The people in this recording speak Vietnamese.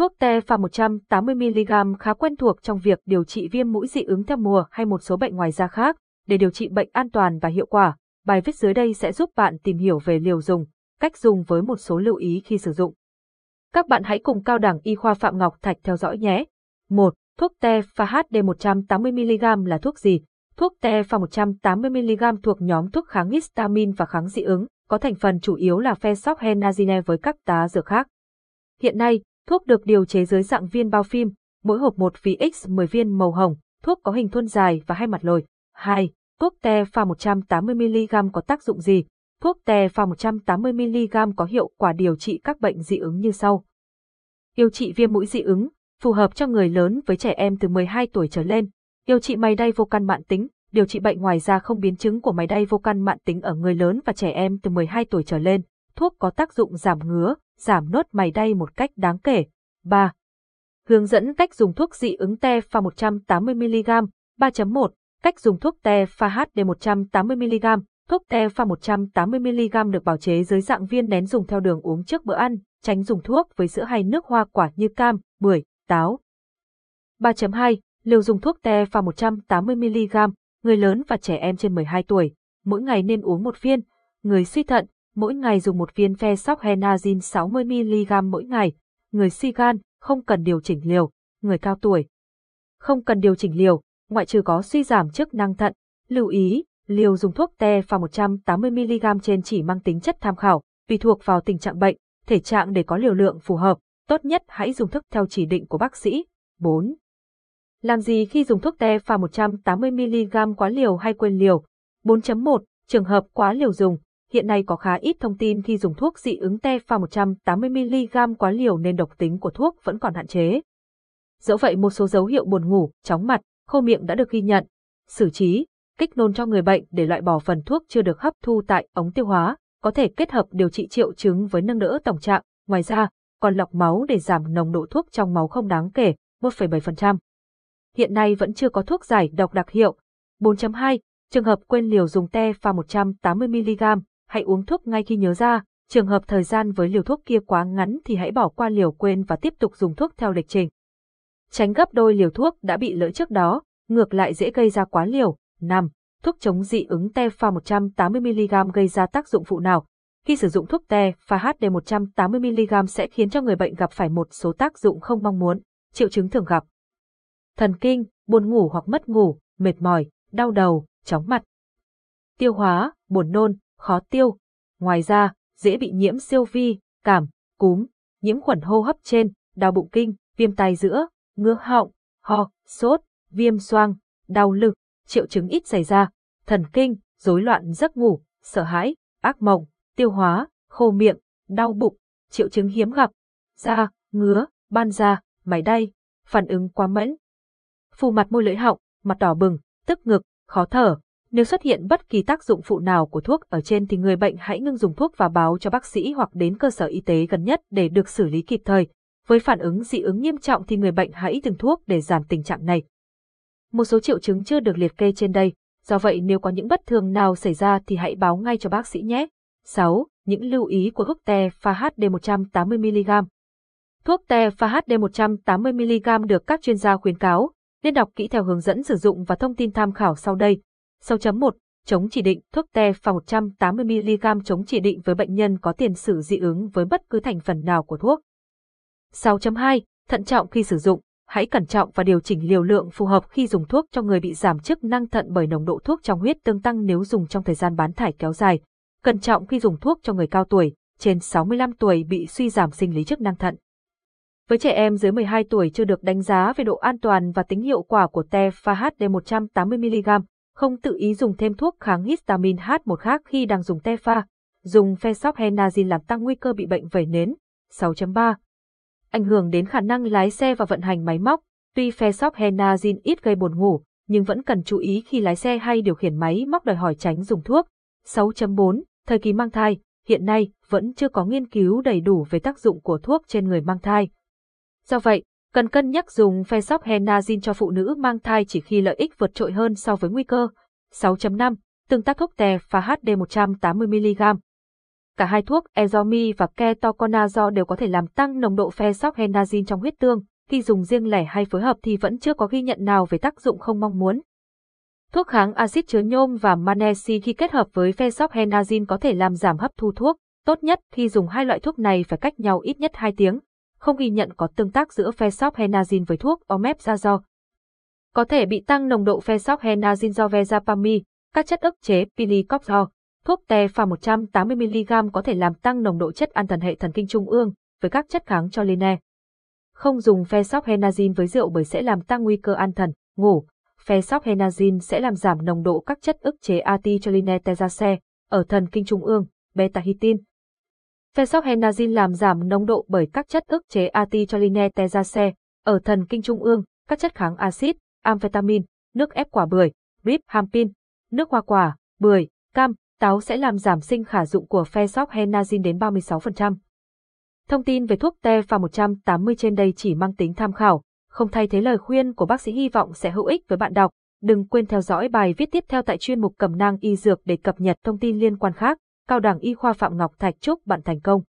Thuốc te pha 180mg khá quen thuộc trong việc điều trị viêm mũi dị ứng theo mùa hay một số bệnh ngoài da khác. Để điều trị bệnh an toàn và hiệu quả, bài viết dưới đây sẽ giúp bạn tìm hiểu về liều dùng, cách dùng với một số lưu ý khi sử dụng. Các bạn hãy cùng cao đẳng y khoa Phạm Ngọc Thạch theo dõi nhé. 1. Thuốc te pha HD 180mg là thuốc gì? Thuốc te pha 180mg thuộc nhóm thuốc kháng histamine và kháng dị ứng, có thành phần chủ yếu là phensoxhenazine với các tá dược khác. Hiện nay, thuốc được điều chế dưới dạng viên bao phim, mỗi hộp 1 vì x 10 viên màu hồng, thuốc có hình thuôn dài và hai mặt lồi. 2. Thuốc te pha 180mg có tác dụng gì? Thuốc te pha 180mg có hiệu quả điều trị các bệnh dị ứng như sau. Điều trị viêm mũi dị ứng, phù hợp cho người lớn với trẻ em từ 12 tuổi trở lên. Điều trị máy đay vô căn mạn tính, điều trị bệnh ngoài da không biến chứng của máy đay vô căn mạn tính ở người lớn và trẻ em từ 12 tuổi trở lên. Thuốc có tác dụng giảm ngứa, giảm nốt mày đay một cách đáng kể. 3. Hướng dẫn cách dùng thuốc dị ứng te pha 180mg. 3.1. Cách dùng thuốc te pha HD 180mg. Thuốc te pha 180mg được bào chế dưới dạng viên nén dùng theo đường uống trước bữa ăn, tránh dùng thuốc với sữa hay nước hoa quả như cam, bưởi, táo. 3.2. Liều dùng thuốc te pha 180mg, người lớn và trẻ em trên 12 tuổi, mỗi ngày nên uống một viên, người suy thận, mỗi ngày dùng một viên phe sóc henazin 60mg mỗi ngày, người suy gan, không cần điều chỉnh liều, người cao tuổi. Không cần điều chỉnh liều, ngoại trừ có suy giảm chức năng thận. Lưu ý, liều dùng thuốc te pha 180mg trên chỉ mang tính chất tham khảo, tùy thuộc vào tình trạng bệnh, thể trạng để có liều lượng phù hợp, tốt nhất hãy dùng thức theo chỉ định của bác sĩ. 4. Làm gì khi dùng thuốc te pha 180mg quá liều hay quên liều? 4.1. Trường hợp quá liều dùng, hiện nay có khá ít thông tin khi dùng thuốc dị ứng te pha 180mg quá liều nên độc tính của thuốc vẫn còn hạn chế. Dẫu vậy một số dấu hiệu buồn ngủ, chóng mặt, khô miệng đã được ghi nhận. Xử trí, kích nôn cho người bệnh để loại bỏ phần thuốc chưa được hấp thu tại ống tiêu hóa, có thể kết hợp điều trị triệu chứng với nâng đỡ tổng trạng. Ngoài ra, còn lọc máu để giảm nồng độ thuốc trong máu không đáng kể, 1,7%. Hiện nay vẫn chưa có thuốc giải độc đặc hiệu. 4.2. Trường hợp quên liều dùng te pha 180mg, hãy uống thuốc ngay khi nhớ ra, trường hợp thời gian với liều thuốc kia quá ngắn thì hãy bỏ qua liều quên và tiếp tục dùng thuốc theo lịch trình. Tránh gấp đôi liều thuốc đã bị lỡ trước đó, ngược lại dễ gây ra quá liều. 5. Thuốc chống dị ứng te pha 180mg gây ra tác dụng phụ nào? Khi sử dụng thuốc te pha HD 180mg sẽ khiến cho người bệnh gặp phải một số tác dụng không mong muốn, triệu chứng thường gặp. Thần kinh, buồn ngủ hoặc mất ngủ, mệt mỏi, đau đầu, chóng mặt. Tiêu hóa, buồn nôn, khó tiêu. Ngoài ra, dễ bị nhiễm siêu vi, cảm, cúm, nhiễm khuẩn hô hấp trên, đau bụng kinh, viêm tai giữa, ngứa họng, ho, sốt, viêm xoang, đau lưng, triệu chứng ít xảy ra, thần kinh, rối loạn giấc ngủ, sợ hãi, ác mộng, tiêu hóa, khô miệng, đau bụng, triệu chứng hiếm gặp, da, ngứa, ban da, máy đay, phản ứng quá mẫn, phù mặt môi lưỡi họng, mặt đỏ bừng, tức ngực, khó thở, nếu xuất hiện bất kỳ tác dụng phụ nào của thuốc ở trên thì người bệnh hãy ngưng dùng thuốc và báo cho bác sĩ hoặc đến cơ sở y tế gần nhất để được xử lý kịp thời. Với phản ứng dị ứng nghiêm trọng thì người bệnh hãy dừng thuốc để giảm tình trạng này. Một số triệu chứng chưa được liệt kê trên đây, do vậy nếu có những bất thường nào xảy ra thì hãy báo ngay cho bác sĩ nhé. 6. Những lưu ý của thuốc te pha HD 180mg Thuốc te pha HD 180mg được các chuyên gia khuyến cáo, nên đọc kỹ theo hướng dẫn sử dụng và thông tin tham khảo sau đây. 6.1 Chống chỉ định thuốc te phòng 180mg chống chỉ định với bệnh nhân có tiền sử dị ứng với bất cứ thành phần nào của thuốc. 6.2 Thận trọng khi sử dụng, hãy cẩn trọng và điều chỉnh liều lượng phù hợp khi dùng thuốc cho người bị giảm chức năng thận bởi nồng độ thuốc trong huyết tương tăng nếu dùng trong thời gian bán thải kéo dài. Cẩn trọng khi dùng thuốc cho người cao tuổi, trên 65 tuổi bị suy giảm sinh lý chức năng thận. Với trẻ em dưới 12 tuổi chưa được đánh giá về độ an toàn và tính hiệu quả của te pha HD 180mg, không tự ý dùng thêm thuốc kháng histamine H1 khác khi đang dùng Tefa, dùng phesophenazine làm tăng nguy cơ bị bệnh vẩy nến. 6.3 Ảnh hưởng đến khả năng lái xe và vận hành máy móc, tuy phesophenazine ít gây buồn ngủ, nhưng vẫn cần chú ý khi lái xe hay điều khiển máy móc đòi hỏi tránh dùng thuốc. 6.4 Thời kỳ mang thai, hiện nay vẫn chưa có nghiên cứu đầy đủ về tác dụng của thuốc trên người mang thai. Do vậy, Cần cân nhắc dùng Fesoxhenazine cho phụ nữ mang thai chỉ khi lợi ích vượt trội hơn so với nguy cơ. 6.5. Tương tác thuốc tè và HD 180mg. Cả hai thuốc Ezomi và Ketoconazole đều có thể làm tăng nồng độ phensoxhenazine trong huyết tương, khi dùng riêng lẻ hay phối hợp thì vẫn chưa có ghi nhận nào về tác dụng không mong muốn. Thuốc kháng axit chứa nhôm và magnesi khi kết hợp với phensoxhenazine có thể làm giảm hấp thu thuốc, tốt nhất khi dùng hai loại thuốc này phải cách nhau ít nhất 2 tiếng. Không ghi nhận có tương tác giữa phensoxhenazine với thuốc omeprazole. Có thể bị tăng nồng độ phensoxhenazine do vezapamine, các chất ức chế pilicoxol. Thuốc te pha 180mg có thể làm tăng nồng độ chất an thần hệ thần kinh trung ương với các chất kháng cho choline. Không dùng phensoxhenazine với rượu bởi sẽ làm tăng nguy cơ an thần, ngủ. Phensoxhenazine sẽ làm giảm nồng độ các chất ức chế acetylcholine ở thần kinh trung ương, beta-hitin. Phensoxhenazine làm giảm nồng độ bởi các chất ức chế acetylcholine ở thần kinh trung ương, các chất kháng axit, amphetamine, nước ép quả bưởi, rib hampin, nước hoa quả, bưởi, cam, táo sẽ làm giảm sinh khả dụng của phensoxhenazine đến 36%. Thông tin về thuốc te pha 180 trên đây chỉ mang tính tham khảo, không thay thế lời khuyên của bác sĩ hy vọng sẽ hữu ích với bạn đọc. Đừng quên theo dõi bài viết tiếp theo tại chuyên mục cẩm nang y dược để cập nhật thông tin liên quan khác. Cao đẳng y khoa Phạm Ngọc Thạch chúc bạn thành công.